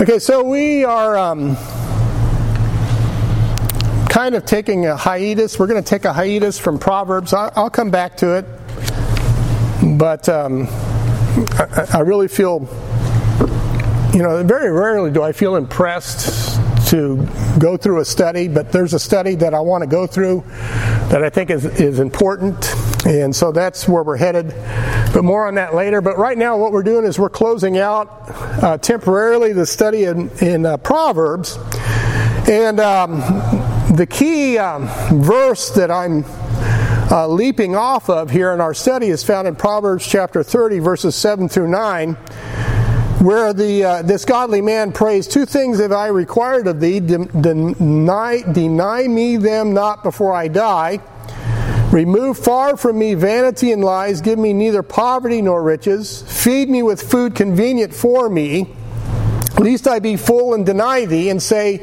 Okay, so we are um, kind of taking a hiatus. We're going to take a hiatus from Proverbs. I'll, come back to it, but um, I, I really feel, you know, very rarely do I feel impressed to go through a study, but there's a study that I want to go through that I think is, is important, and so that's where we're headed. But more on that later. But right now, what we're doing is we're closing out uh, temporarily the study in, in uh, Proverbs. And um, the key um, verse that I'm uh, leaping off of here in our study is found in Proverbs chapter 30, verses 7 through 9, where the, uh, this godly man prays, Two things have I required of thee, deny, deny me them not before I die. Remove far from me vanity and lies. Give me neither poverty nor riches. Feed me with food convenient for me. Least I be full and deny thee, and say,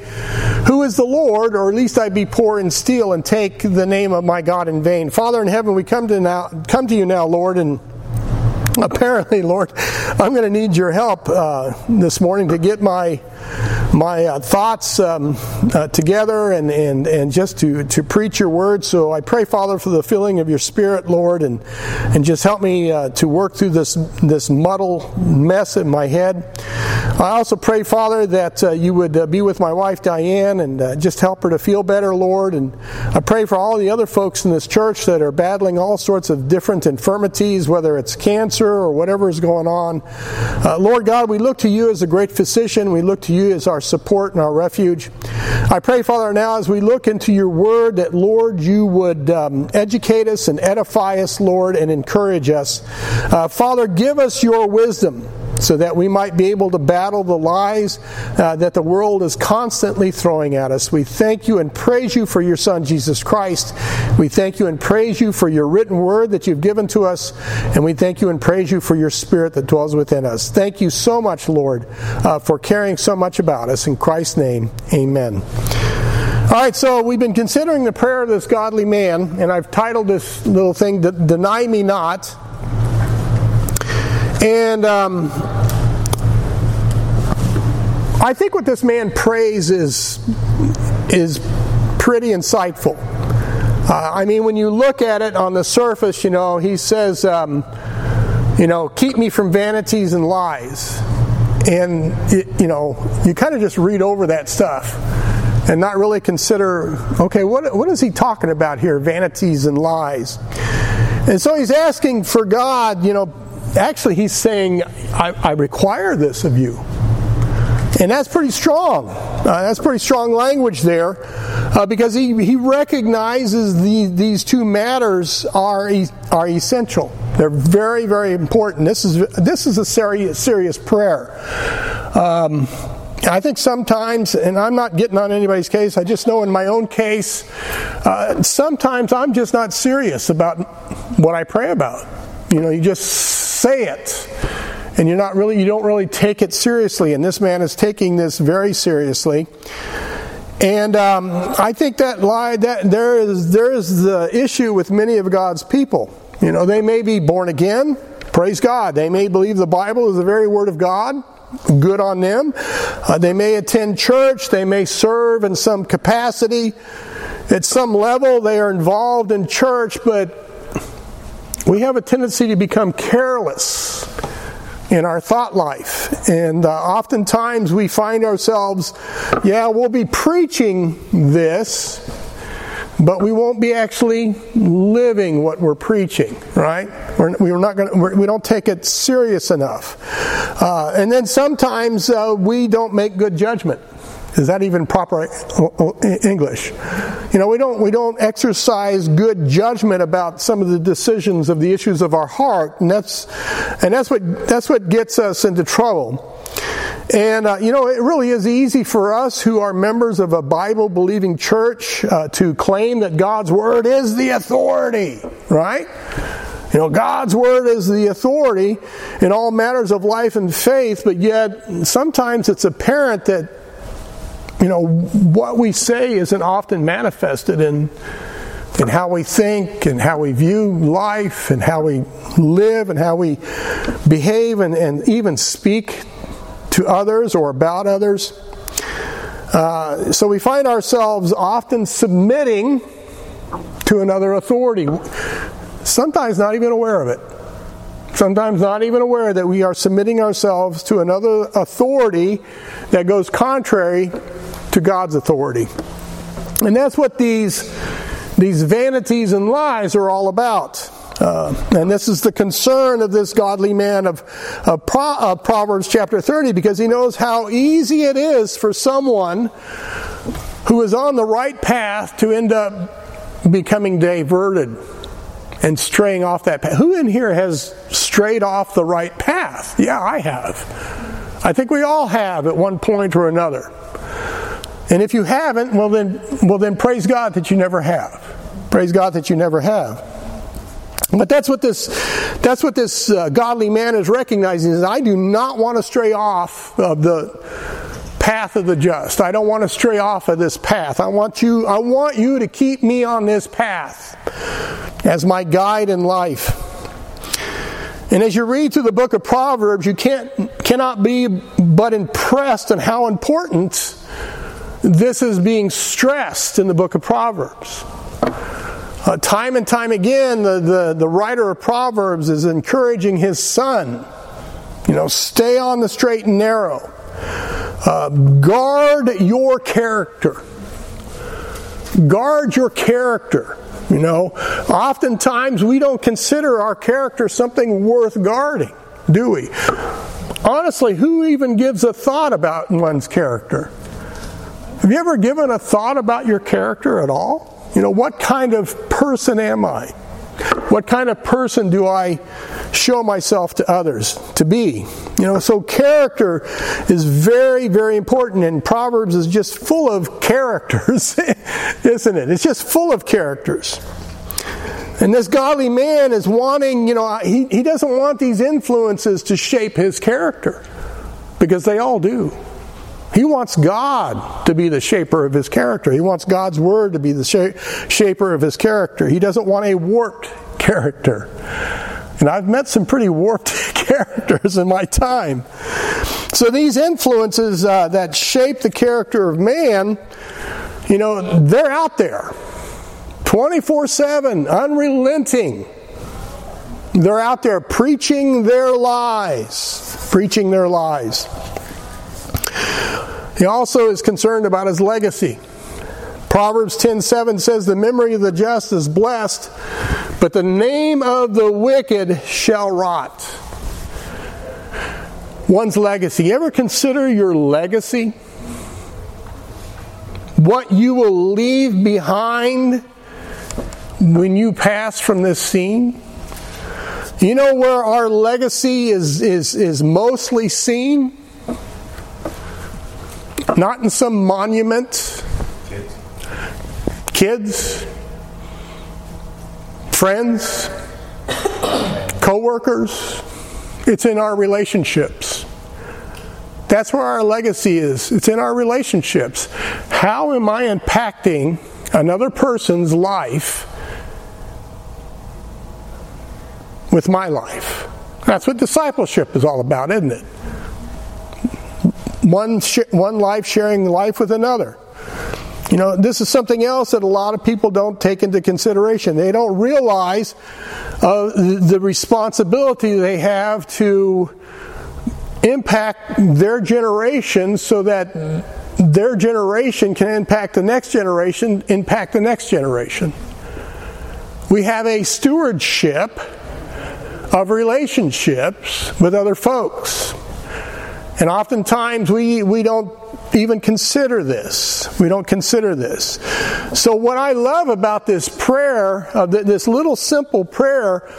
Who is the Lord? Or at least I be poor and steal and take the name of my God in vain. Father in heaven, we come to now come to you now, Lord, and apparently, Lord, I'm going to need your help uh, this morning to get my my uh, thoughts um, uh, together and, and, and just to, to preach your word. So I pray, Father, for the filling of your Spirit, Lord, and, and just help me uh, to work through this, this muddle mess in my head. I also pray, Father, that uh, you would uh, be with my wife, Diane, and uh, just help her to feel better, Lord. And I pray for all the other folks in this church that are battling all sorts of different infirmities, whether it's cancer or whatever is going on. Lord God, we look to you as a great physician. We look to you as our support and our refuge. I pray, Father, now as we look into your word, that, Lord, you would um, educate us and edify us, Lord, and encourage us. Uh, Father, give us your wisdom so that we might be able to battle the lies uh, that the world is constantly throwing at us. We thank you and praise you for your Son, Jesus Christ. We thank you and praise you for your written word that you've given to us, and we thank you and praise you for your Spirit that dwells within us. Thank you so much, Lord, uh, for caring so much about us. In Christ's name, amen. All right, so we've been considering the prayer of this godly man, and I've titled this little thing, Deny Me Not. And um, I think what this man prays is, is pretty insightful. Uh, I mean, when you look at it on the surface, you know, he says, um, you know, keep me from vanities and lies. And, it, you know, you kind of just read over that stuff and not really consider, okay, what, what is he talking about here? Vanities and lies. And so he's asking for God, you know, actually, he's saying, I, I require this of you. And that's pretty strong. Uh, that's pretty strong language there uh, because he, he recognizes the, these two matters are, are essential. They're very, very important. This is, this is a serious, serious prayer. Um, I think sometimes, and I'm not getting on anybody's case, I just know in my own case, uh, sometimes I'm just not serious about what I pray about. You know, you just say it. And you're not really you don't really take it seriously. And this man is taking this very seriously. And um, i think that lie that there is there is the issue with many of god's people. You know they may be born again. Praise god. They may believe the bible is the very word of god. Good on them. Uh, they may attend church. They may serve in some capacity. At some level they are involved in church but we have a tendency to become careless in our thought life. And uh, oftentimes we find ourselves, yeah, we'll be preaching this, but we won't be actually living what we're preaching, right? We're, we're not going to, we don't take it serious enough. Uh, and then sometimes uh, we don't make good judgment. Is that even proper English? You know, we don't we don't exercise good judgment about some of the decisions of the issues of our heart, and that's and that's what that's what gets us into trouble. And, uh, you know, it really is easy for us who are members of a Bible believing church uh, to claim that God's Word is the authority, right? You know, God's Word is the authority in all matters of life and faith, but yet sometimes it's apparent that you know, what we say isn't often manifested in, in how we think and how we view life and how we live and how we behave and, and even speak to others or about others. Uh, so we find ourselves often submitting to another authority, sometimes not even aware of it. Sometimes not even aware that we are submitting ourselves to another authority that goes contrary to God's authority. And that's what these, these vanities and lies are all about. Uh, and this is the concern of this godly man of, of, Pro, of, Proverbs chapter 30 because he knows how easy it is for someone who is on the right path to end up becoming diverted and straying off that path. Who in here has strayed off the right path? Yeah, I have. I think we all have at one point or another. And if you haven't, well then, well then praise God that you never have. Praise God that you never have. But that's what this, that's what this uh, godly man is recognizing is I do not want to stray off of the path of the just. I don't want to stray off of this path. I want you, I want you to keep me on this path as my guide in life. And as you read through the book of Proverbs, you can't, cannot be but impressed on how important this is being stressed in the book of Proverbs. Uh, time and time again, the, the, the writer of Proverbs is encouraging his son, you know, stay on the straight and narrow. Uh, guard your character. Guard your character. You know, oftentimes we don't consider our character something worth guarding, do we? Honestly, who even gives a thought about one's character? Have you ever given a thought about your character at all? You know, what kind of person am I? What kind of person do I show myself to others to be? You know, so character is very, very important, and Proverbs is just full of characters, isn't it? It's just full of characters. And this godly man is wanting, you know, he, he doesn't want these influences to shape his character because they all do. He wants God to be the shaper of his character. He wants God's word to be the shaper of his character. He doesn't want a warped character. And I've met some pretty warped characters in my time. So these influences uh, that shape the character of man, you know, they're out there 24 7, unrelenting. They're out there preaching their lies, preaching their lies. He also is concerned about his legacy. Proverbs 10:7 says the memory of the just is blessed, but the name of the wicked shall rot. One's legacy. You ever consider your legacy? What you will leave behind when you pass from this scene? You know where our legacy is, is, is mostly seen? Not in some monument. Kids. Kids. Friends. Co-workers. It's in our relationships. That's where our legacy is. It's in our relationships. How am I impacting another person's life with my life? That's what discipleship is all about, isn't it? One, sh- one life sharing life with another. You know, this is something else that a lot of people don't take into consideration. They don't realize uh, the responsibility they have to impact their generation so that their generation can impact the next generation, impact the next generation. We have a stewardship of relationships with other folks. And oftentimes we, we don't even consider this. We don't consider this. So, what I love about this prayer, uh, this little simple prayer,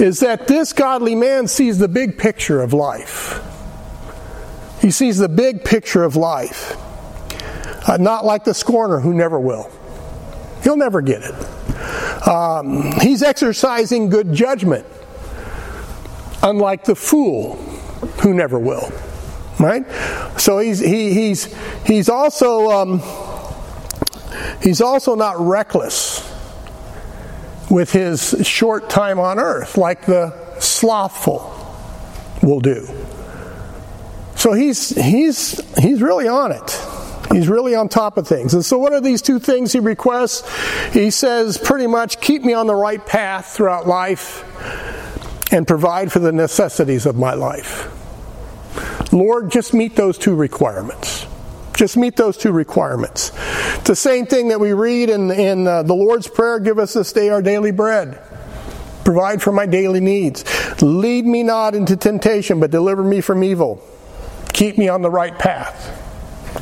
is that this godly man sees the big picture of life. He sees the big picture of life. Uh, not like the scorner who never will. He'll never get it. Um, he's exercising good judgment, unlike the fool who never will right? So he's he, he's he's also um, he's also not reckless with his short time on earth, like the slothful will do. So he's he's he's really on it. He's really on top of things. And so, what are these two things he requests? He says, pretty much, keep me on the right path throughout life and provide for the necessities of my life. Lord, just meet those two requirements. Just meet those two requirements. It's the same thing that we read in, in uh, the Lord's Prayer give us this day our daily bread. Provide for my daily needs. Lead me not into temptation, but deliver me from evil. Keep me on the right path.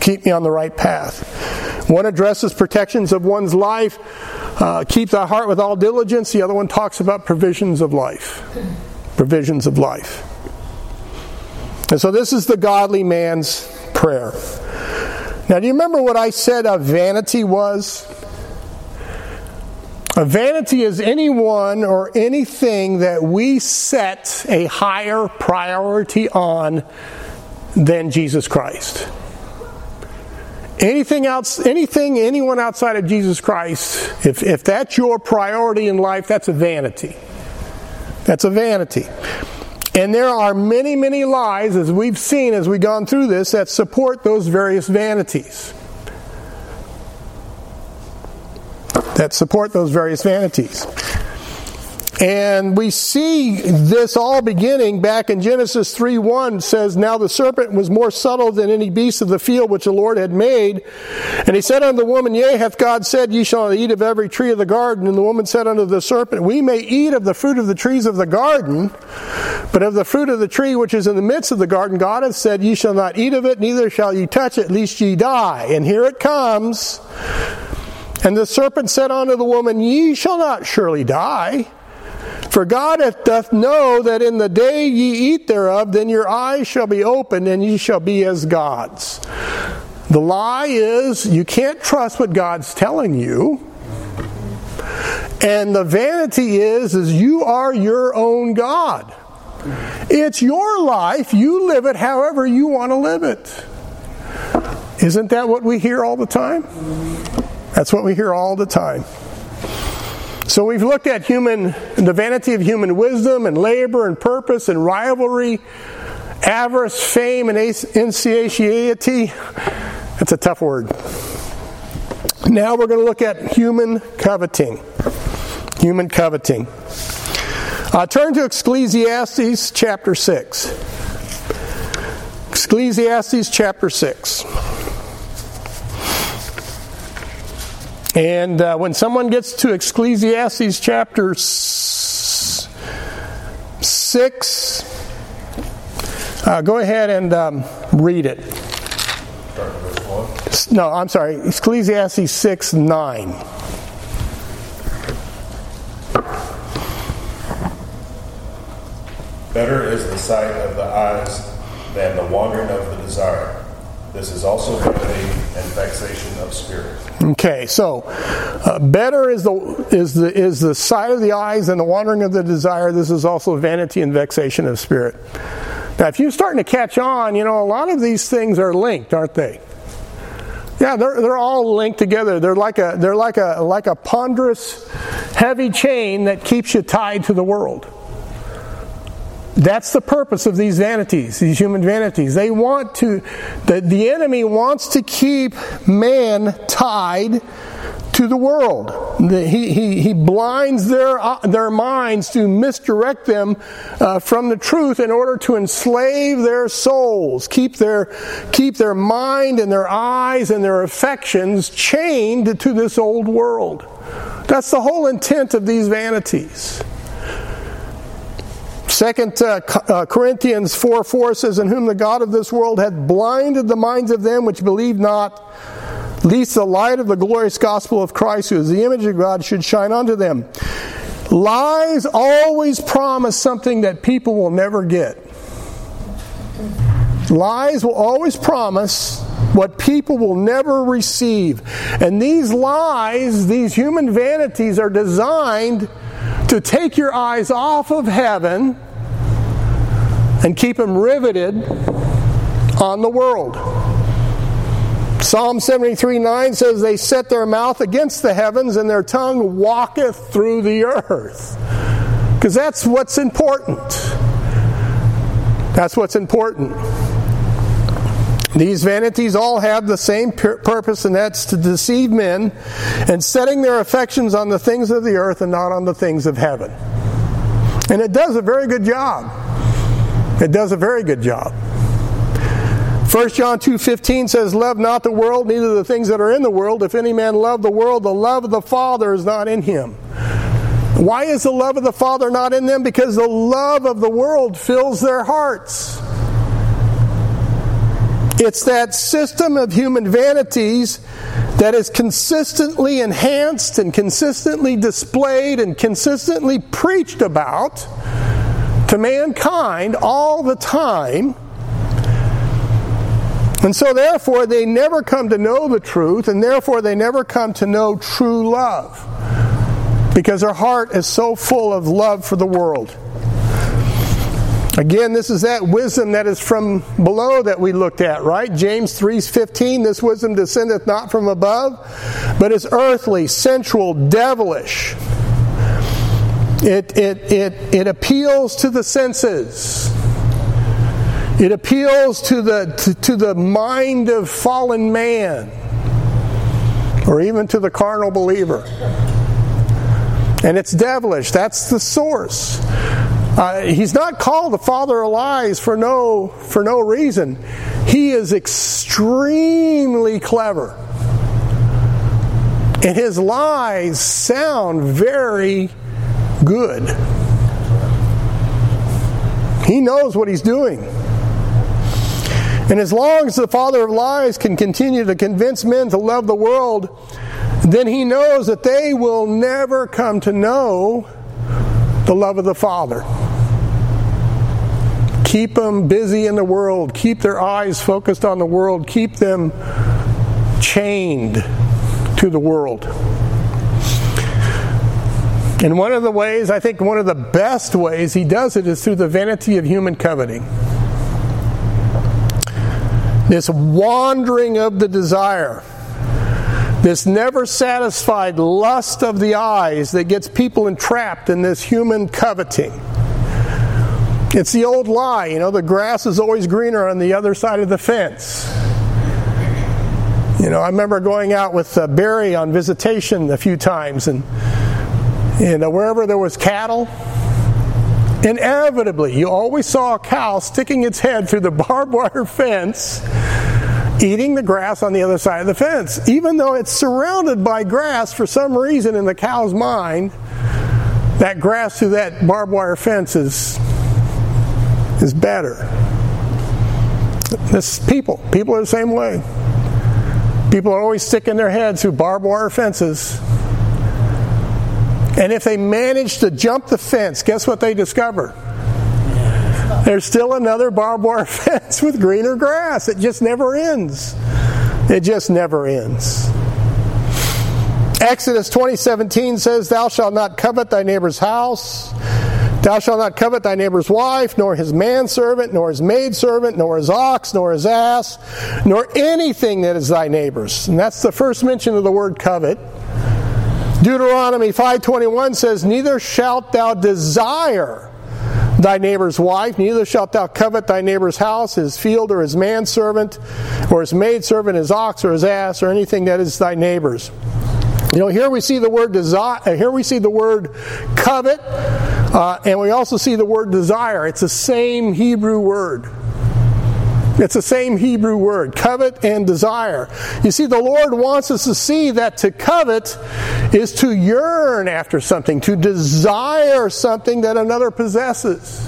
Keep me on the right path. One addresses protections of one's life. Uh, keep thy heart with all diligence. The other one talks about provisions of life. Provisions of life. And so this is the godly man's prayer. Now, do you remember what I said a vanity was? A vanity is anyone or anything that we set a higher priority on than Jesus Christ. Anything else, anything, anyone outside of Jesus Christ, if, if that's your priority in life, that's a vanity. That's a vanity. And there are many, many lies, as we've seen as we've gone through this, that support those various vanities. That support those various vanities. And we see this all beginning back in Genesis 3 1 says, Now the serpent was more subtle than any beast of the field which the Lord had made. And he said unto the woman, Yea, hath God said, Ye shall eat of every tree of the garden. And the woman said unto the serpent, We may eat of the fruit of the trees of the garden, but of the fruit of the tree which is in the midst of the garden, God hath said, Ye shall not eat of it, neither shall ye touch it, lest ye die. And here it comes. And the serpent said unto the woman, Ye shall not surely die. For God doth know that in the day ye eat thereof, then your eyes shall be opened, and ye shall be as gods. The lie is you can't trust what God's telling you. And the vanity is is you are your own God. It's your life. You live it however you want to live it. Isn't that what we hear all the time? That's what we hear all the time. So we've looked at human, the vanity of human wisdom and labor and purpose and rivalry, avarice, fame, and insatiety. That's a tough word. Now we're going to look at human coveting. Human coveting. Uh, turn to Ecclesiastes chapter 6. Ecclesiastes chapter 6. And uh, when someone gets to Ecclesiastes chapter 6, uh, go ahead and um, read it. No, I'm sorry, Ecclesiastes 6 9. Better is the sight of the eyes than the wandering of the desire this is also vanity and vexation of spirit. Okay, so uh, better is the is the is the sight of the eyes and the wandering of the desire. This is also vanity and vexation of spirit. Now, if you're starting to catch on, you know a lot of these things are linked, aren't they? Yeah, they're they're all linked together. They're like a they're like a like a ponderous, heavy chain that keeps you tied to the world. That's the purpose of these vanities, these human vanities. They want to, the, the enemy wants to keep man tied to the world. The, he, he, he blinds their, uh, their minds to misdirect them uh, from the truth in order to enslave their souls, keep their, keep their mind and their eyes and their affections chained to this old world. That's the whole intent of these vanities. Second uh, uh, Corinthians 4 4 says, In whom the God of this world hath blinded the minds of them which believe not, lest the light of the glorious gospel of Christ, who is the image of God, should shine unto them. Lies always promise something that people will never get. Lies will always promise what people will never receive. And these lies, these human vanities, are designed to take your eyes off of heaven and keep them riveted on the world. Psalm 73 9 says, They set their mouth against the heavens, and their tongue walketh through the earth. Because that's what's important. That's what's important. These vanities all have the same purpose, and that's to deceive men and setting their affections on the things of the earth and not on the things of heaven. And it does a very good job. It does a very good job. 1 John 2:15 says, "Love not the world, neither the things that are in the world. If any man love the world, the love of the Father is not in him." Why is the love of the Father not in them? Because the love of the world fills their hearts. It's that system of human vanities that is consistently enhanced and consistently displayed and consistently preached about to mankind all the time. And so, therefore, they never come to know the truth, and therefore, they never come to know true love because their heart is so full of love for the world. Again, this is that wisdom that is from below that we looked at, right? James 3:15, this wisdom descendeth not from above, but is earthly, sensual, devilish. It, it, it, it appeals to the senses. It appeals to the, to, to the mind of fallen man, or even to the carnal believer. And it's devilish. That's the source. Uh, he's not called the father of lies for no for no reason. He is extremely clever. And his lies sound very good. He knows what he's doing. And as long as the father of lies can continue to convince men to love the world, then he knows that they will never come to know the love of the Father. Keep them busy in the world. Keep their eyes focused on the world. Keep them chained to the world. And one of the ways, I think one of the best ways he does it is through the vanity of human coveting. This wandering of the desire, this never satisfied lust of the eyes that gets people entrapped in this human coveting. It's the old lie, you know, the grass is always greener on the other side of the fence. You know, I remember going out with uh, Barry on visitation a few times, and you uh, know, wherever there was cattle, inevitably you always saw a cow sticking its head through the barbed wire fence, eating the grass on the other side of the fence. Even though it's surrounded by grass, for some reason in the cow's mind, that grass through that barbed wire fence is is better. This people, people are the same way. People are always sticking their heads through barbed wire fences. And if they manage to jump the fence, guess what they discover? There's still another barbed wire fence with greener grass. It just never ends. It just never ends. Exodus 20:17 says, "Thou shalt not covet thy neighbor's house." Thou shalt not covet thy neighbor's wife, nor his manservant, nor his maidservant, nor his ox, nor his ass, nor anything that is thy neighbor's. And that's the first mention of the word covet. Deuteronomy 5:21 says, "Neither shalt thou desire thy neighbor's wife, neither shalt thou covet thy neighbor's house, his field, or his manservant, or his maidservant, his ox, or his ass, or anything that is thy neighbor's." You know, here we see the word desire. Uh, here we see the word covet, uh, and we also see the word desire. It's the same Hebrew word. It's the same Hebrew word, covet and desire. You see, the Lord wants us to see that to covet is to yearn after something, to desire something that another possesses,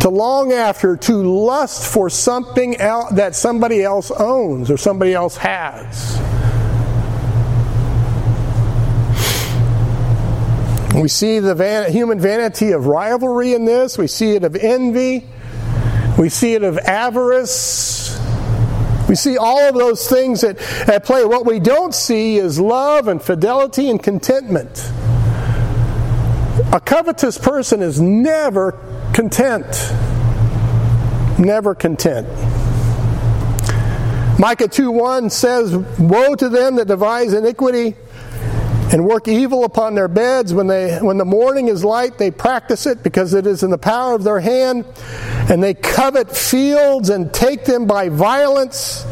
to long after, to lust for something that somebody else owns or somebody else has. We see the van- human vanity of rivalry in this. We see it of envy. We see it of avarice. We see all of those things at, at play. What we don't see is love and fidelity and contentment. A covetous person is never content. Never content. Micah 2 1 says, Woe to them that devise iniquity and work evil upon their beds. When, they, when the morning is light, they practice it because it is in the power of their hand. And they covet fields and take them by violence,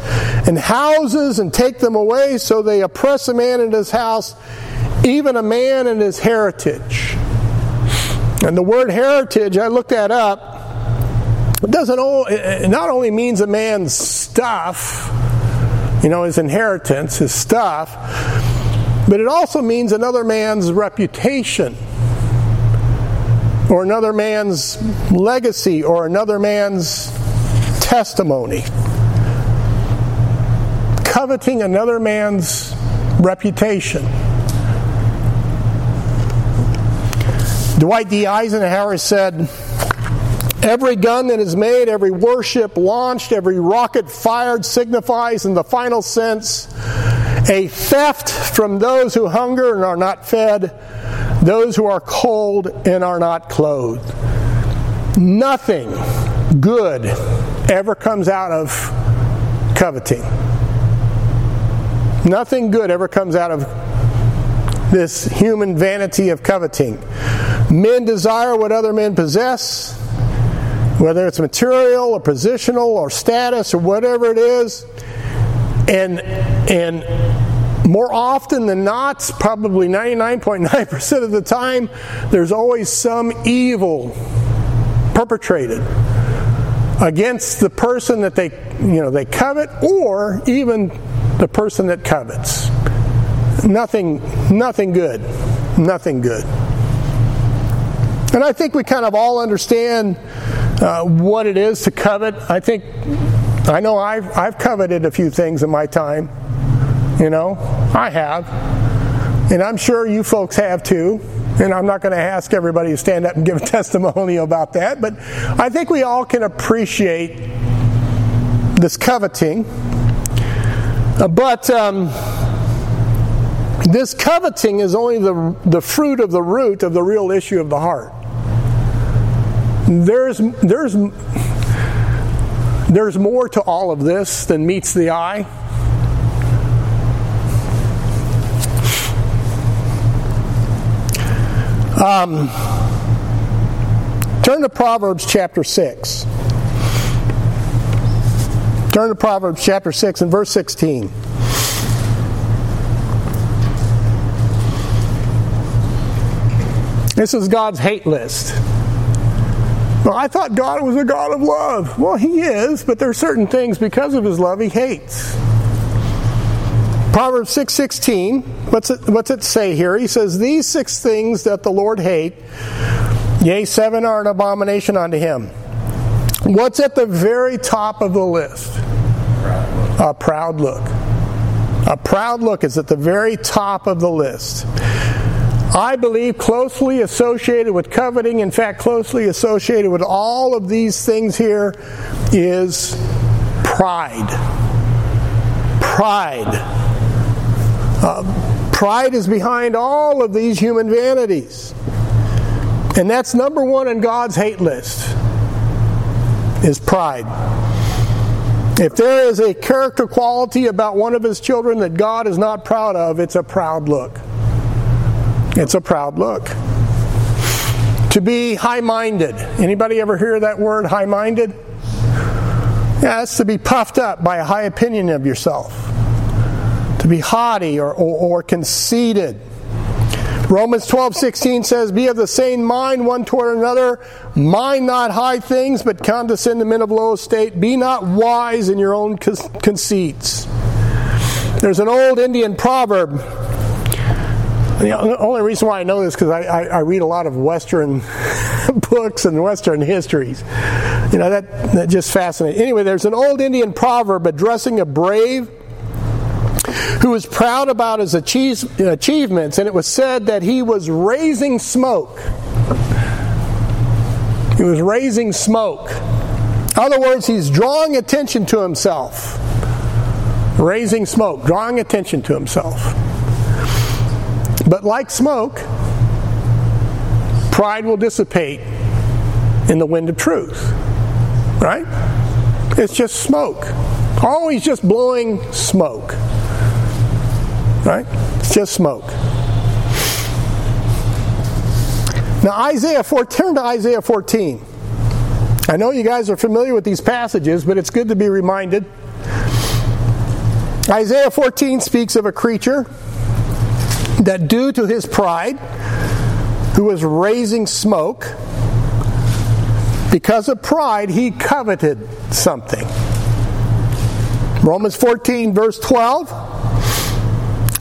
and houses and take them away. So they oppress a man in his house, even a man in his heritage. And the word heritage, I looked that up. It doesn't it not only means a man's stuff, you know, his inheritance, his stuff, but it also means another man's reputation or another man's legacy or another man's testimony. Coveting another man's reputation. Dwight D. Eisenhower said, Every gun that is made, every warship launched, every rocket fired signifies, in the final sense, a theft from those who hunger and are not fed, those who are cold and are not clothed. Nothing good ever comes out of coveting. Nothing good ever comes out of this human vanity of coveting. Men desire what other men possess whether it's material or positional or status or whatever it is. And, and more often than not, probably 99.9% of the time, there's always some evil perpetrated against the person that they, you know, they covet or even the person that covets. Nothing, nothing good. Nothing good. And I think we kind of all understand uh, what it is to covet. I think, I know I've, I've coveted a few things in my time. You know, I have. And I'm sure you folks have too. And I'm not going to ask everybody to stand up and give a testimony about that. But I think we all can appreciate this coveting. Uh, but um, this coveting is only the, the fruit of the root of the real issue of the heart. There's, there's, there's more to all of this than meets the eye. Um, turn to Proverbs chapter 6. Turn to Proverbs chapter 6 and verse 16. This is God's hate list. Well, I thought God was a God of love. Well, He is, but there are certain things because of His love He hates. Proverbs 6.16, what's it, what's it say here? He says, These six things that the Lord hate, yea, seven are an abomination unto Him. What's at the very top of the list? A proud look. A proud look is at the very top of the list. I believe closely associated with coveting, in fact, closely associated with all of these things here, is pride. Pride. Uh, pride is behind all of these human vanities. And that's number one on God's hate list is pride. If there is a character quality about one of his children that God is not proud of, it's a proud look. It's a proud look. To be high-minded. Anybody ever hear that word high-minded? Yeah, that's to be puffed up by a high opinion of yourself. To be haughty or, or, or conceited. Romans 12, 16 says, Be of the same mind one toward another. Mind not high things, but condescend to men of low estate. Be not wise in your own conceits. There's an old Indian proverb the only reason why I know this because I, I, I, read a lot of Western books and Western histories. You know that that just fascinates. Anyway, there's an old Indian proverb addressing a brave who was proud about his achievements, and it was said that he was raising smoke. He was raising smoke. In other words, he's drawing attention to himself. Raising smoke, drawing attention to himself. But like smoke, pride will dissipate in the wind of truth. Right? It's just smoke. Always just blowing smoke. Right? It's just smoke. Now, Isaiah 4, turn to Isaiah 14. I know you guys are familiar with these passages, but it's good to be reminded. Isaiah 14 speaks of a creature that, due to his pride, who was raising smoke, because of pride, he coveted something. Romans 14, verse 12.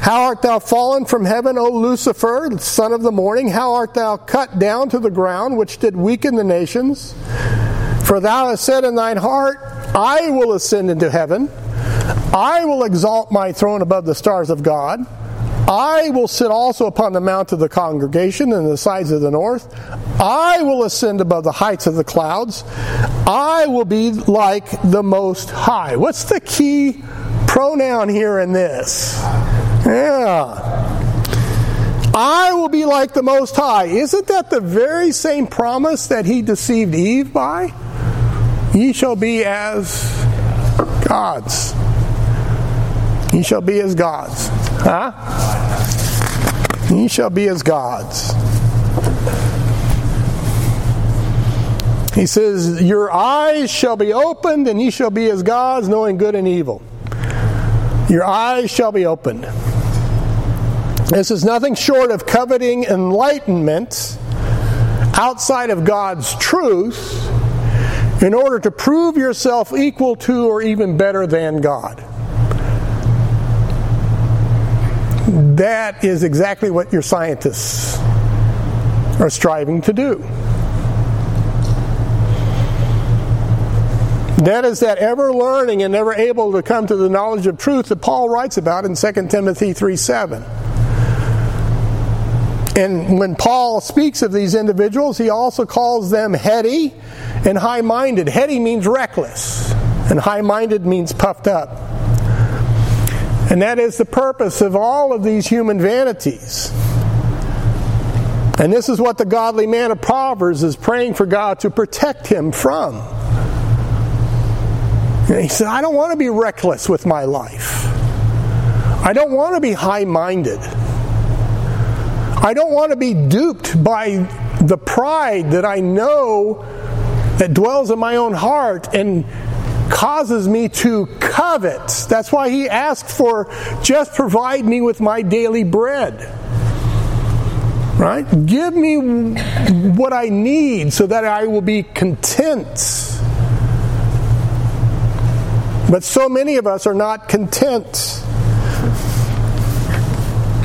How art thou fallen from heaven, O Lucifer, son of the morning? How art thou cut down to the ground, which did weaken the nations? For thou hast said in thine heart, I will ascend into heaven. I will exalt my throne above the stars of God. I will sit also upon the mount of the congregation in the sides of the north. I will ascend above the heights of the clouds. I will be like the Most High. What's the key pronoun here in this? Yeah. I will be like the Most High. Isn't that the very same promise that he deceived Eve by? Ye shall be as gods. Ye shall be as gods. Huh? Ye shall be as gods. He says, Your eyes shall be opened, and ye shall be as gods, knowing good and evil. Your eyes shall be opened. This is nothing short of coveting enlightenment outside of God's truth in order to prove yourself equal to or even better than God. That is exactly what your scientists are striving to do. That is that ever learning and never able to come to the knowledge of truth that Paul writes about in 2 Timothy 3 7. And when Paul speaks of these individuals, he also calls them heady and high minded. Heady means reckless, and high minded means puffed up. And that is the purpose of all of these human vanities. And this is what the godly man of Proverbs is praying for God to protect him from. And he said, I don't want to be reckless with my life. I don't want to be high minded. I don't want to be duped by the pride that I know that dwells in my own heart and causes me to covet. That's why he asked for just provide me with my daily bread. Right? Give me what I need so that I will be content. But so many of us are not content.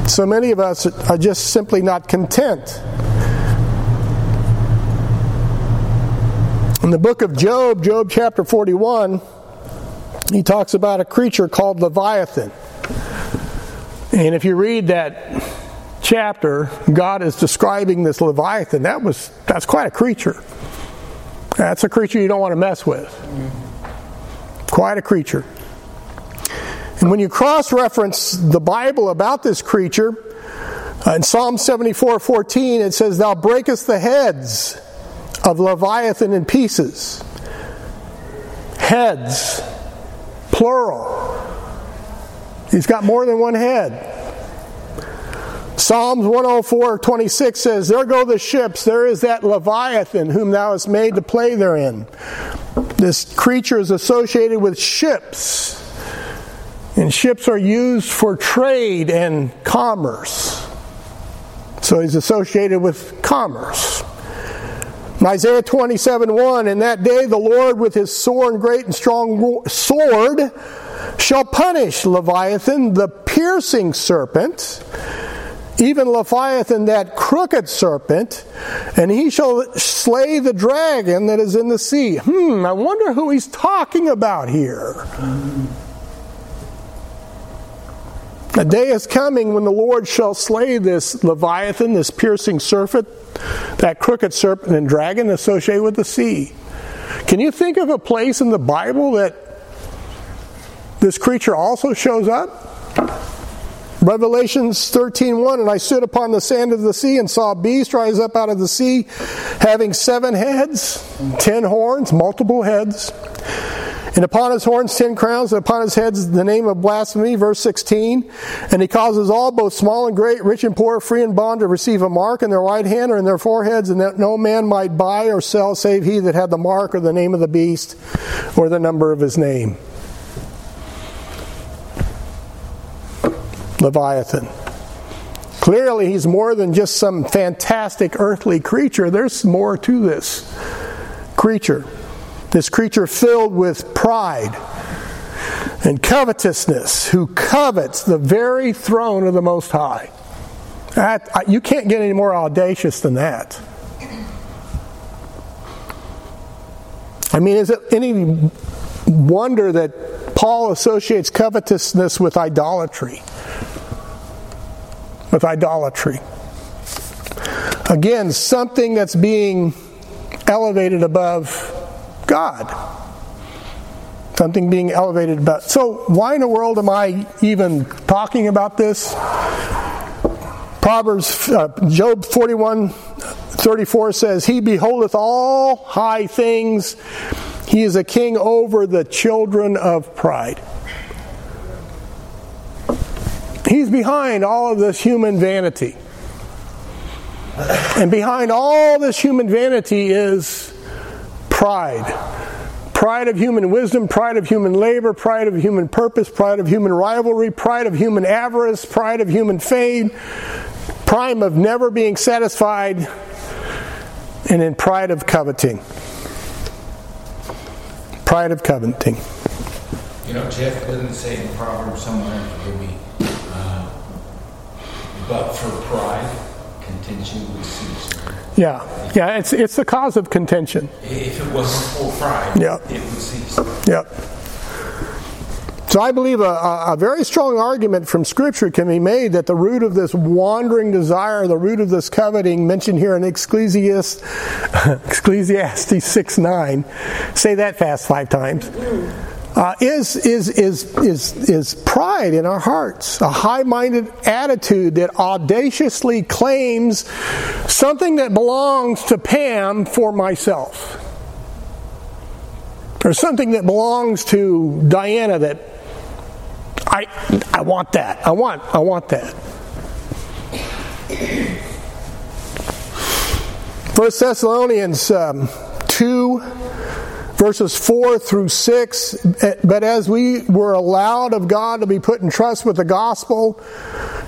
So many of us are just simply not content. In the book of Job, Job chapter 41, he talks about a creature called Leviathan. And if you read that chapter, God is describing this Leviathan. That was that's quite a creature. That's a creature you don't want to mess with. Quite a creature. And when you cross reference the Bible about this creature, uh, in Psalm 74 14, it says, Thou breakest the heads of Leviathan in pieces. Heads, plural. He's got more than one head. Psalms 104 26 says, There go the ships, there is that Leviathan whom thou hast made to play therein. This creature is associated with ships. And ships are used for trade and commerce. So he's associated with commerce. Isaiah 27 1 In that day the Lord with his sore and great and strong sword shall punish Leviathan, the piercing serpent, even Leviathan, that crooked serpent, and he shall slay the dragon that is in the sea. Hmm, I wonder who he's talking about here. A day is coming when the Lord shall slay this Leviathan, this piercing serpent, that crooked serpent and dragon associated with the sea. Can you think of a place in the Bible that this creature also shows up? Revelations 13:1 and I stood upon the sand of the sea and saw a beast rise up out of the sea having seven heads, ten horns, multiple heads And upon his horns ten crowns, and upon his heads the name of blasphemy, verse 16. And he causes all, both small and great, rich and poor, free and bond, to receive a mark in their right hand or in their foreheads, and that no man might buy or sell save he that had the mark or the name of the beast or the number of his name. Leviathan. Clearly, he's more than just some fantastic earthly creature. There's more to this creature. This creature filled with pride and covetousness, who covets the very throne of the Most High. That, you can't get any more audacious than that. I mean, is it any wonder that Paul associates covetousness with idolatry? With idolatry. Again, something that's being elevated above God. Something being elevated about. So, why in the world am I even talking about this? Proverbs, uh, Job 41 34 says, He beholdeth all high things, He is a king over the children of pride. He's behind all of this human vanity. And behind all this human vanity is pride. Pride of human wisdom, pride of human labor, pride of human purpose, pride of human rivalry, pride of human avarice, pride of human fame, pride of never being satisfied, and in pride of coveting. Pride of coveting. You know, Jeff doesn't say in Proverbs somewhere, me, uh, but for pride, contention would cease. Yeah, yeah, it's it's the cause of contention. If it wasn't for pride, yeah. it would cease. Yep. So I believe a, a, very strong argument from Scripture can be made that the root of this wandering desire, the root of this coveting, mentioned here in Ecclesiastes, Ecclesiastes 6 9, say that fast five times uh, is, is, is, is, is pride in our hearts, a high minded attitude that audaciously claims something that belongs to Pam for myself, or something that belongs to Diana that I, I want that. I want, I want that. First Thessalonians um, 2 verses 4 through 6. But as we were allowed of God to be put in trust with the gospel,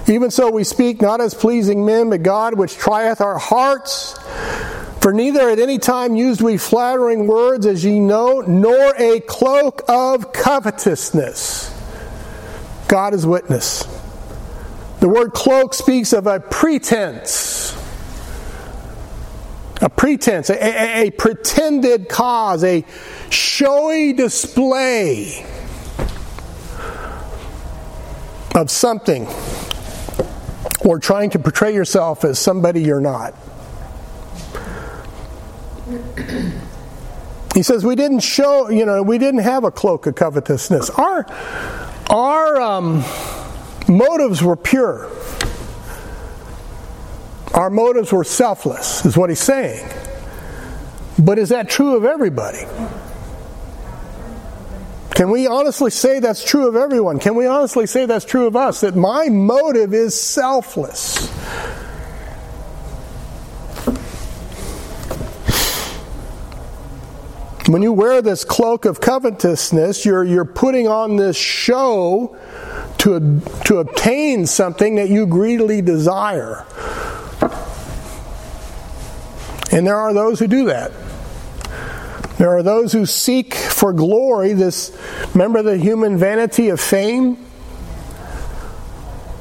even so we speak not as pleasing men, but God which trieth our hearts. For neither at any time used we flattering words, as ye know, nor a cloak of covetousness. God is witness. The word cloak speaks of a pretense a pretense, a, a, a pretended cause, a showy display of something, or trying to portray yourself as somebody you're not. He says we didn't show, you know, we didn't have a cloak of covetousness. Our our um, motives were pure. Our motives were selfless, is what he's saying. But is that true of everybody? Can we honestly say that's true of everyone? Can we honestly say that's true of us? That my motive is selfless. When you wear this cloak of covetousness, you're, you're putting on this show to, to obtain something that you greedily desire. And there are those who do that. There are those who seek for glory. This remember the human vanity of fame.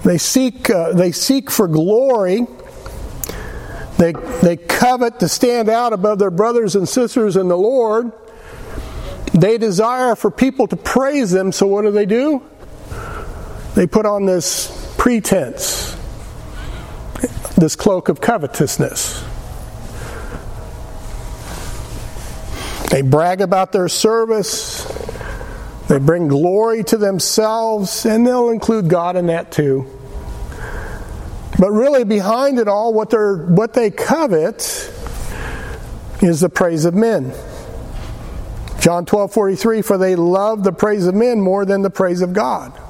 They seek uh, they seek for glory. They they covet to stand out above their brothers and sisters in the Lord. They desire for people to praise them. So what do they do? They put on this pretense, this cloak of covetousness. They brag about their service. They bring glory to themselves, and they'll include God in that too. But really, behind it all, what, they're, what they covet is the praise of men. John 12 43, for they love the praise of men more than the praise of God.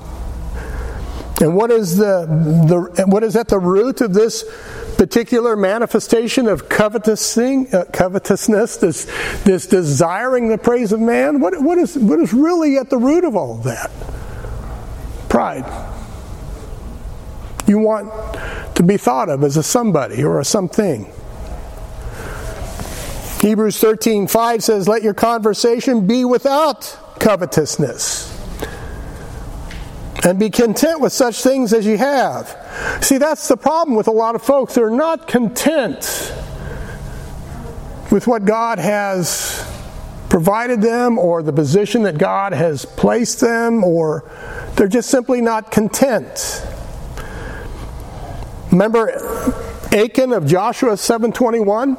And what is the, the what is at the root of this particular manifestation of covetousness, uh, covetousness this, this desiring the praise of man? What, what, is, what is really at the root of all of that? Pride. You want to be thought of as a somebody or a something. Hebrews 13:5 says, "Let your conversation be without covetousness." And be content with such things as you have. See, that's the problem with a lot of folks. They're not content with what God has provided them or the position that God has placed them, or they're just simply not content. Remember Achan of Joshua 721?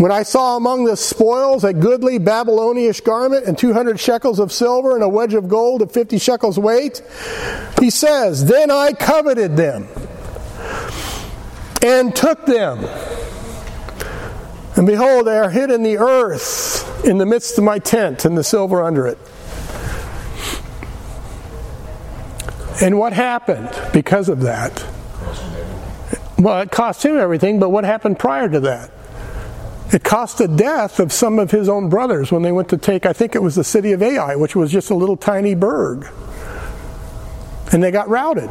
When I saw among the spoils a goodly Babylonish garment and 200 shekels of silver and a wedge of gold of 50 shekels weight, he says, Then I coveted them and took them. And behold, they are hid in the earth in the midst of my tent and the silver under it. And what happened because of that? Well, it cost him everything, but what happened prior to that? It cost the death of some of his own brothers when they went to take, I think it was the city of Ai, which was just a little tiny burg. And they got routed.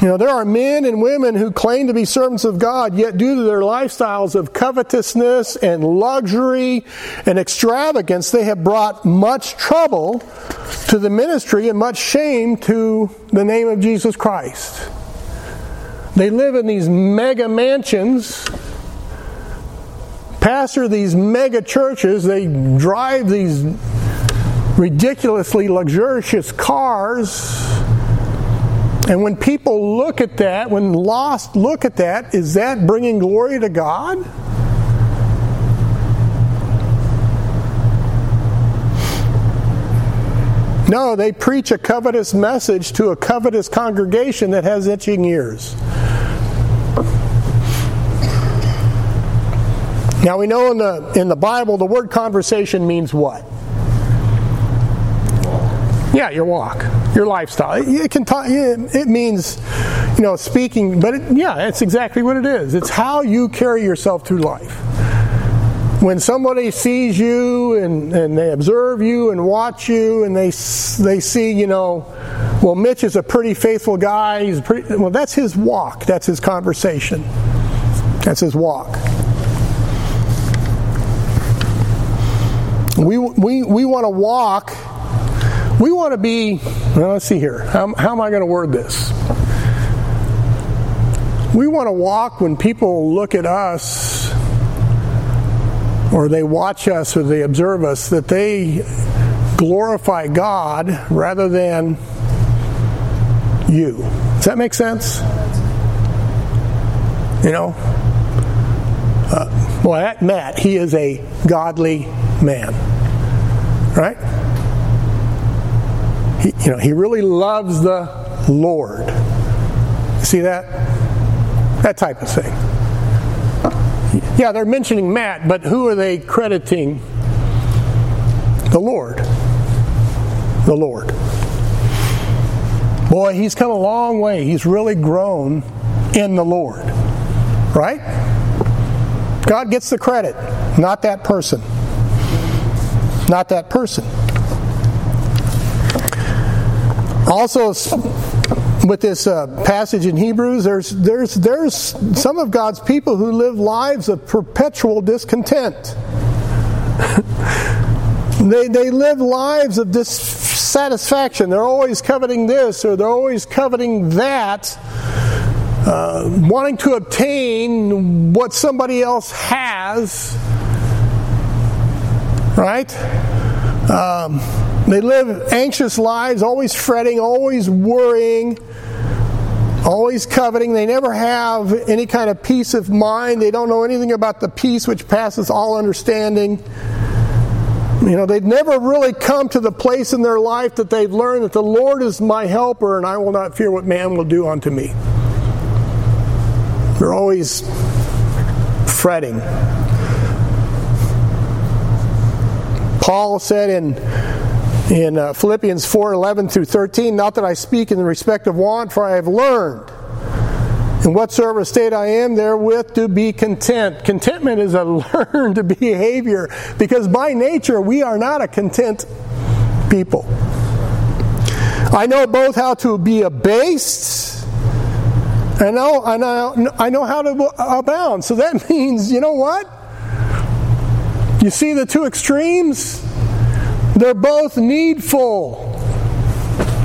You know, there are men and women who claim to be servants of God, yet due to their lifestyles of covetousness and luxury and extravagance, they have brought much trouble to the ministry and much shame to the name of Jesus Christ. They live in these mega mansions, pastor these mega churches, they drive these ridiculously luxurious cars. And when people look at that, when lost look at that, is that bringing glory to God? No, they preach a covetous message to a covetous congregation that has itching ears. Now we know in the in the Bible the word conversation means what? Yeah, your walk, your lifestyle. It can talk, it means, you know, speaking, but it, yeah, it's exactly what it is. It's how you carry yourself through life. When somebody sees you and, and they observe you and watch you and they they see, you know, well, Mitch is a pretty faithful guy. He's pretty, well, that's his walk. That's his conversation. That's his walk. We, we, we want to walk, we want to be, well, let's see here. How, how am I going to word this? We want to walk when people look at us or they watch us or they observe us that they glorify God rather than you. Does that make sense? You know? Uh, well, Matt, he is a godly man. Right? He, you know, he really loves the Lord. See that? That type of thing. Yeah, they're mentioning Matt, but who are they crediting? The Lord. The Lord. Boy, he's come a long way. He's really grown in the Lord. Right? God gets the credit, not that person not that person. Also, with this uh, passage in Hebrews, there's, there's, there's some of God's people who live lives of perpetual discontent. they, they live lives of dissatisfaction. They're always coveting this or they're always coveting that, uh, wanting to obtain what somebody else has right? Um, they live anxious lives, always fretting, always worrying, always coveting. They never have any kind of peace of mind. They don't know anything about the peace which passes all understanding. You know, they've never really come to the place in their life that they've learned that the Lord is my helper and I will not fear what man will do unto me. They're always fretting. Paul said in in uh, Philippians 4 11 through 13, not that I speak in the respect of want, for I have learned in whatsoever state I am, therewith to be content. Contentment is a learned behavior because by nature we are not a content people. I know both how to be abased and I know, I know how to abound. So that means, you know what? You see the two extremes? They're both needful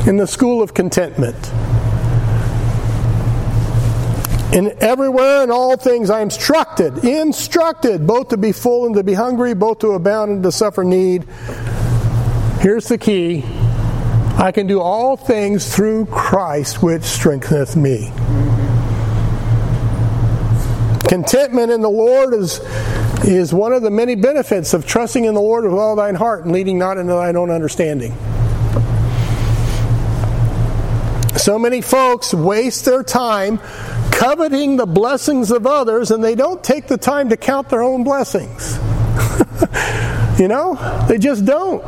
in the school of contentment. In everywhere and all things I am instructed, instructed, both to be full and to be hungry, both to abound and to suffer need. Here's the key I can do all things through Christ which strengtheneth me. Contentment in the Lord is, is one of the many benefits of trusting in the Lord with all thine heart and leading not into thine own understanding. So many folks waste their time coveting the blessings of others and they don't take the time to count their own blessings. you know, they just don't.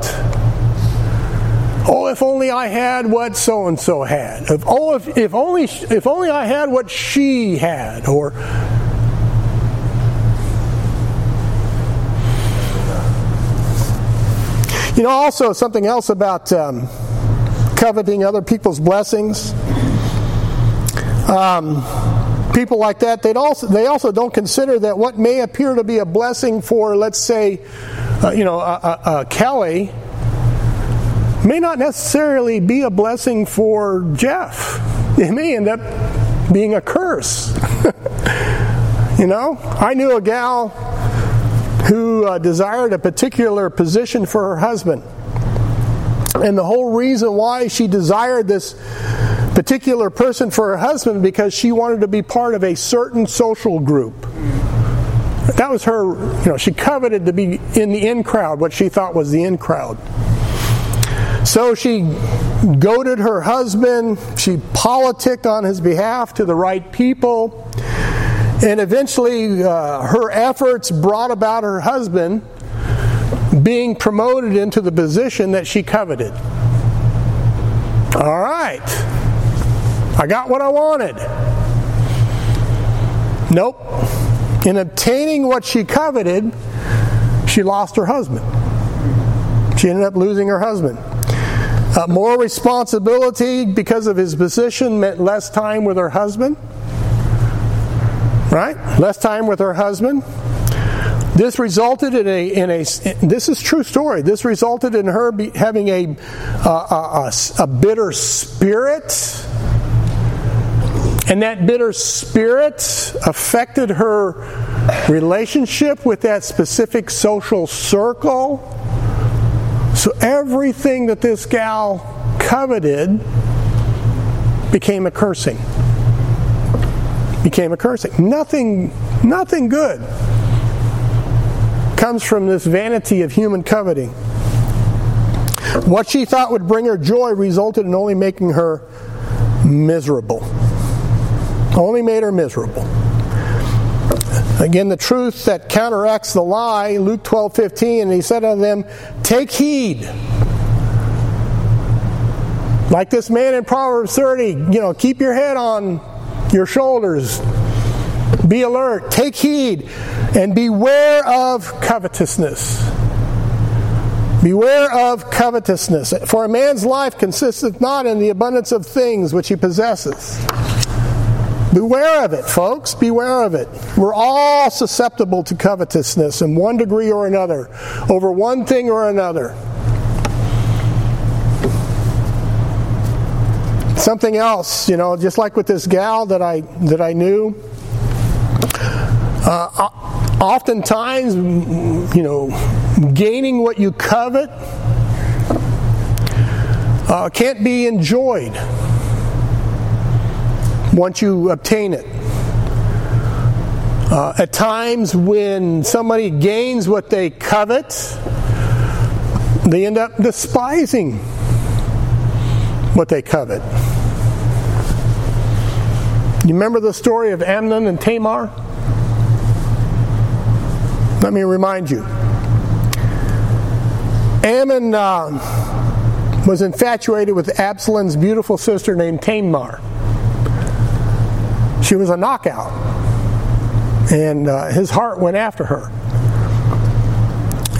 Oh, if only I had what so and so had. If, oh, if, if only if only I had what she had, or You know, also something else about um, coveting other people's blessings. Um, people like that, they also they also don't consider that what may appear to be a blessing for, let's say, uh, you know, uh, uh, Kelly, may not necessarily be a blessing for Jeff. It may end up being a curse. you know, I knew a gal who uh, desired a particular position for her husband. And the whole reason why she desired this particular person for her husband because she wanted to be part of a certain social group. That was her, you know, she coveted to be in the in crowd, what she thought was the in crowd. So she goaded her husband, she politicked on his behalf to the right people. And eventually, uh, her efforts brought about her husband being promoted into the position that she coveted. All right, I got what I wanted. Nope. In obtaining what she coveted, she lost her husband. She ended up losing her husband. Uh, more responsibility because of his position meant less time with her husband right? Less time with her husband. This resulted in a in a this is true story. This resulted in her be, having a, a, a, a bitter spirit, and that bitter spirit affected her relationship with that specific social circle. So everything that this gal coveted became a cursing became a cursing. Nothing, nothing good comes from this vanity of human coveting. What she thought would bring her joy resulted in only making her miserable. Only made her miserable. Again, the truth that counteracts the lie, Luke 12 15, and he said unto them, Take heed. Like this man in Proverbs 30, you know, keep your head on your shoulders. Be alert, take heed, and beware of covetousness. Beware of covetousness, for a man's life consisteth not in the abundance of things which he possesses. Beware of it, folks. Beware of it. We're all susceptible to covetousness in one degree or another, over one thing or another. Something else, you know, just like with this gal that I that I knew. Uh, oftentimes, you know, gaining what you covet uh, can't be enjoyed once you obtain it. Uh, at times, when somebody gains what they covet, they end up despising what they covet. You remember the story of Amnon and Tamar? Let me remind you. Amnon uh, was infatuated with Absalom's beautiful sister named Tamar. She was a knockout, and uh, his heart went after her.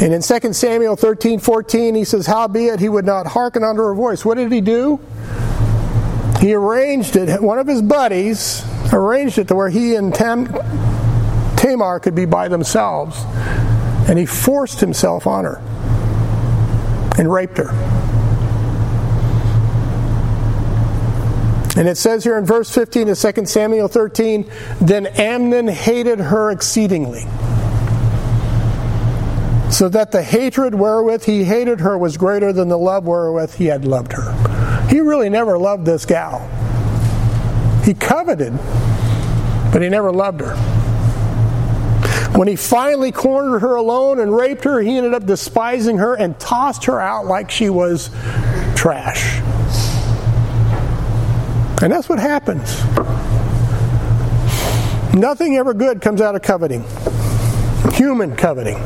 And in 2 Samuel 13 14, he says, Howbeit he would not hearken unto her voice. What did he do? He arranged it, one of his buddies arranged it to where he and Tam, Tamar could be by themselves. And he forced himself on her and raped her. And it says here in verse 15 of 2 Samuel 13, then Amnon hated her exceedingly so that the hatred wherewith he hated her was greater than the love wherewith he had loved her. He really never loved this gal. He coveted, but he never loved her. When he finally cornered her alone and raped her, he ended up despising her and tossed her out like she was trash. And that's what happens. Nothing ever good comes out of coveting, human coveting.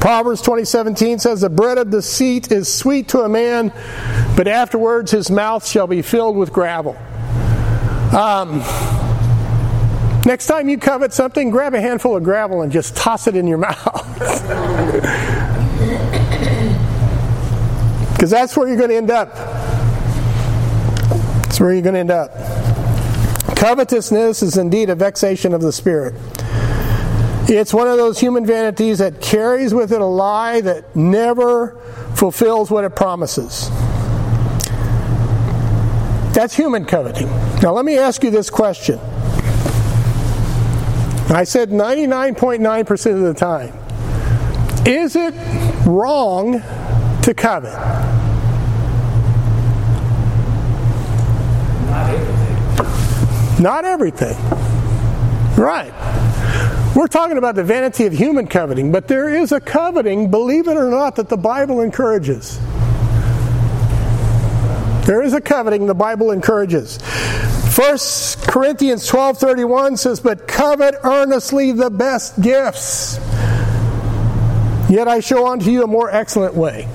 Proverbs 20:17 says the bread of deceit is sweet to a man, but afterwards his mouth shall be filled with gravel. Um, next time you covet something, grab a handful of gravel and just toss it in your mouth. Because that's where you're going to end up. That's where you're going to end up. Covetousness is indeed a vexation of the spirit. It's one of those human vanities that carries with it a lie that never fulfills what it promises. That's human coveting. Now, let me ask you this question. I said 99.9% of the time. Is it wrong to covet? Not everything. Not everything. Right. We're talking about the vanity of human coveting, but there is a coveting, believe it or not, that the Bible encourages. There is a coveting the Bible encourages. 1 Corinthians 12:31 says, "But covet earnestly the best gifts. Yet I show unto you a more excellent way."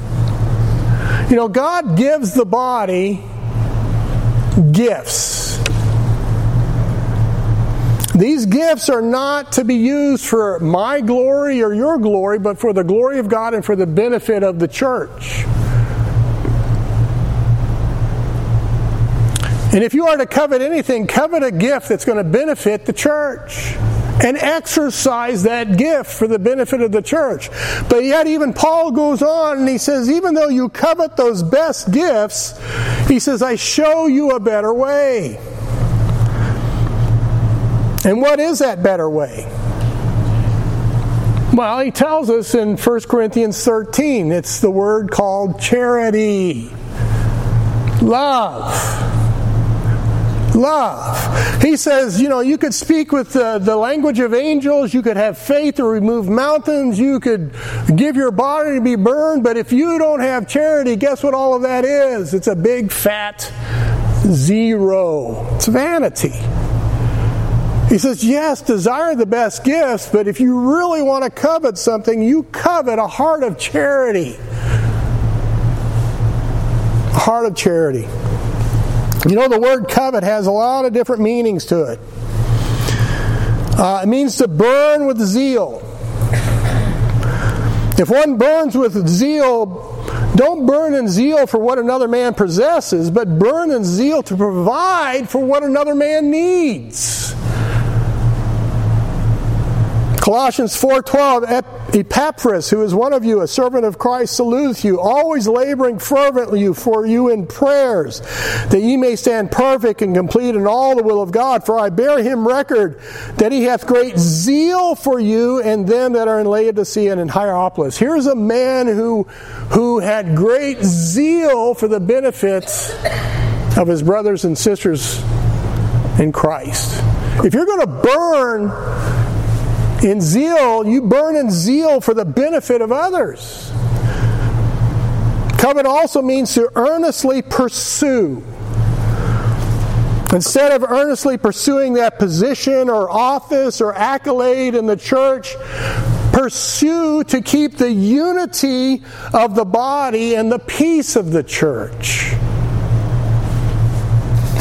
You know, God gives the body gifts. These gifts are not to be used for my glory or your glory, but for the glory of God and for the benefit of the church. And if you are to covet anything, covet a gift that's going to benefit the church. And exercise that gift for the benefit of the church. But yet, even Paul goes on and he says, even though you covet those best gifts, he says, I show you a better way. And what is that better way? Well, he tells us in 1 Corinthians 13, it's the word called charity. Love. Love. He says, you know, you could speak with the, the language of angels, you could have faith to remove mountains, you could give your body to be burned, but if you don't have charity, guess what all of that is? It's a big fat zero. It's vanity. He says, Yes, desire the best gifts, but if you really want to covet something, you covet a heart of charity. A heart of charity. You know, the word covet has a lot of different meanings to it. Uh, it means to burn with zeal. If one burns with zeal, don't burn in zeal for what another man possesses, but burn in zeal to provide for what another man needs. Colossians 4:12 Epaphras who is one of you a servant of Christ saluteth you always laboring fervently for you in prayers that ye may stand perfect and complete in all the will of God. For I bear him record that he hath great zeal for you and them that are in Laodicea and in Hierapolis. Here's a man who who had great zeal for the benefits of his brothers and sisters in Christ. If you're going to burn in zeal, you burn in zeal for the benefit of others. Covet also means to earnestly pursue. Instead of earnestly pursuing that position or office or accolade in the church, pursue to keep the unity of the body and the peace of the church.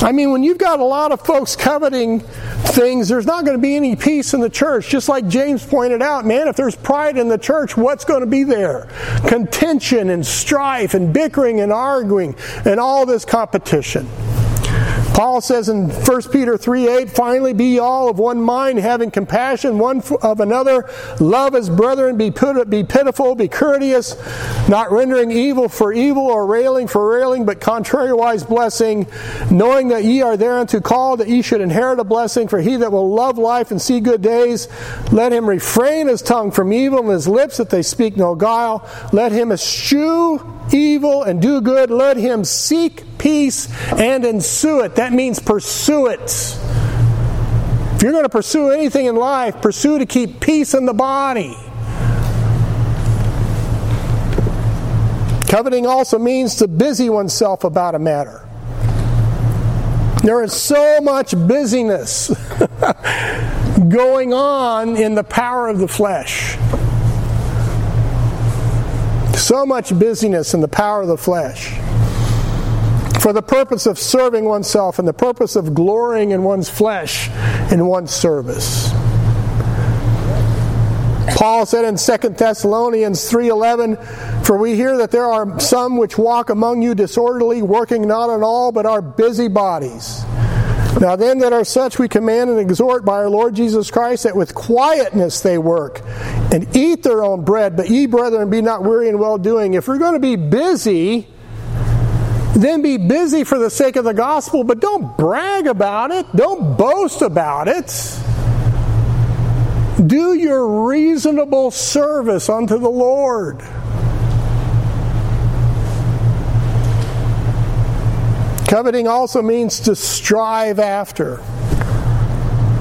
I mean, when you've got a lot of folks coveting things, there's not going to be any peace in the church. Just like James pointed out, man, if there's pride in the church, what's going to be there? Contention and strife and bickering and arguing and all this competition. Paul says in 1 Peter 3 8, finally be all of one mind, having compassion one of another, love as brethren, be, put, be pitiful, be courteous, not rendering evil for evil or railing for railing, but contrariwise blessing, knowing that ye are thereunto called, that ye should inherit a blessing. For he that will love life and see good days, let him refrain his tongue from evil and his lips that they speak no guile. Let him eschew evil and do good. Let him seek peace and ensue it. That means pursue it. If you're going to pursue anything in life, pursue to keep peace in the body. Coveting also means to busy oneself about a matter. There is so much busyness going on in the power of the flesh. So much busyness in the power of the flesh. For the purpose of serving oneself and the purpose of glorying in one's flesh in one's service. Paul said in 2 Thessalonians 3:11, "For we hear that there are some which walk among you disorderly, working not at all, but are busybodies." Now, them that are such we command and exhort by our Lord Jesus Christ that with quietness they work and eat their own bread. But ye, brethren, be not weary in well doing. If we're going to be busy, then be busy for the sake of the gospel, but don't brag about it, don't boast about it. Do your reasonable service unto the Lord. Coveting also means to strive after.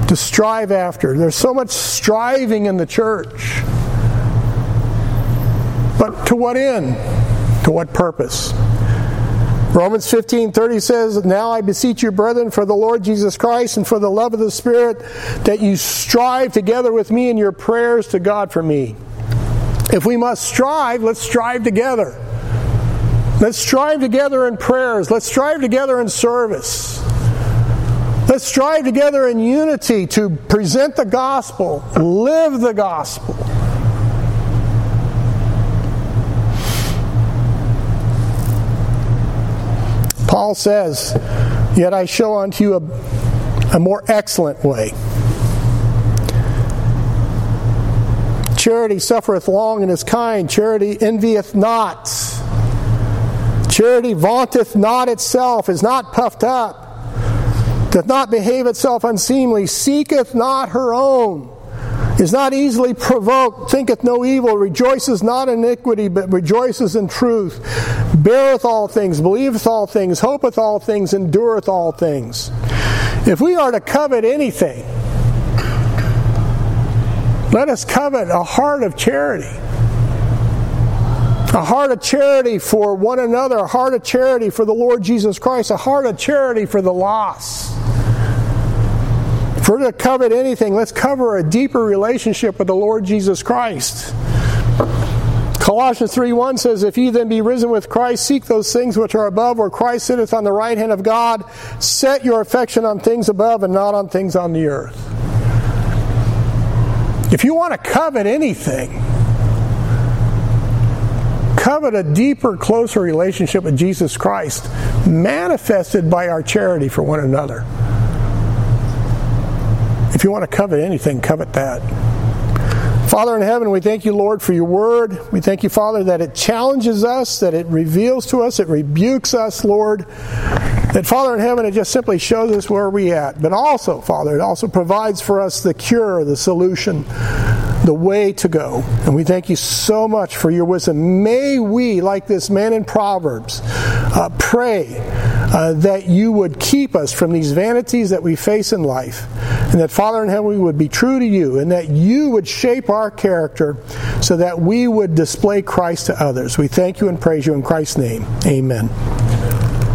To strive after. There's so much striving in the church. But to what end? To what purpose? Romans 15 30 says, Now I beseech you, brethren, for the Lord Jesus Christ and for the love of the Spirit, that you strive together with me in your prayers to God for me. If we must strive, let's strive together. Let's strive together in prayers. Let's strive together in service. Let's strive together in unity to present the gospel, live the gospel. Paul says, Yet I show unto you a, a more excellent way. Charity suffereth long and is kind. Charity envieth not. Charity vaunteth not itself, is not puffed up, doth not behave itself unseemly, seeketh not her own, is not easily provoked, thinketh no evil, rejoices not in iniquity, but rejoices in truth, beareth all things, believeth all things, hopeth all things, endureth all things. If we are to covet anything, let us covet a heart of charity a heart of charity for one another, a heart of charity for the Lord Jesus Christ, a heart of charity for the lost. If we're to covet anything, let's cover a deeper relationship with the Lord Jesus Christ. Colossians 3 1 says, If ye then be risen with Christ, seek those things which are above, where Christ sitteth on the right hand of God. Set your affection on things above and not on things on the earth. If you want to covet anything, covet a deeper, closer relationship with Jesus Christ, manifested by our charity for one another. If you want to covet anything, covet that. Father in heaven, we thank you, Lord, for your word. We thank you, Father, that it challenges us, that it reveals to us, it rebukes us, Lord. That, Father in heaven, it just simply shows us where we're at. But also, Father, it also provides for us the cure, the solution the way to go. And we thank you so much for your wisdom. May we, like this man in Proverbs, uh, pray uh, that you would keep us from these vanities that we face in life. And that, Father in heaven, we would be true to you and that you would shape our character so that we would display Christ to others. We thank you and praise you in Christ's name. Amen.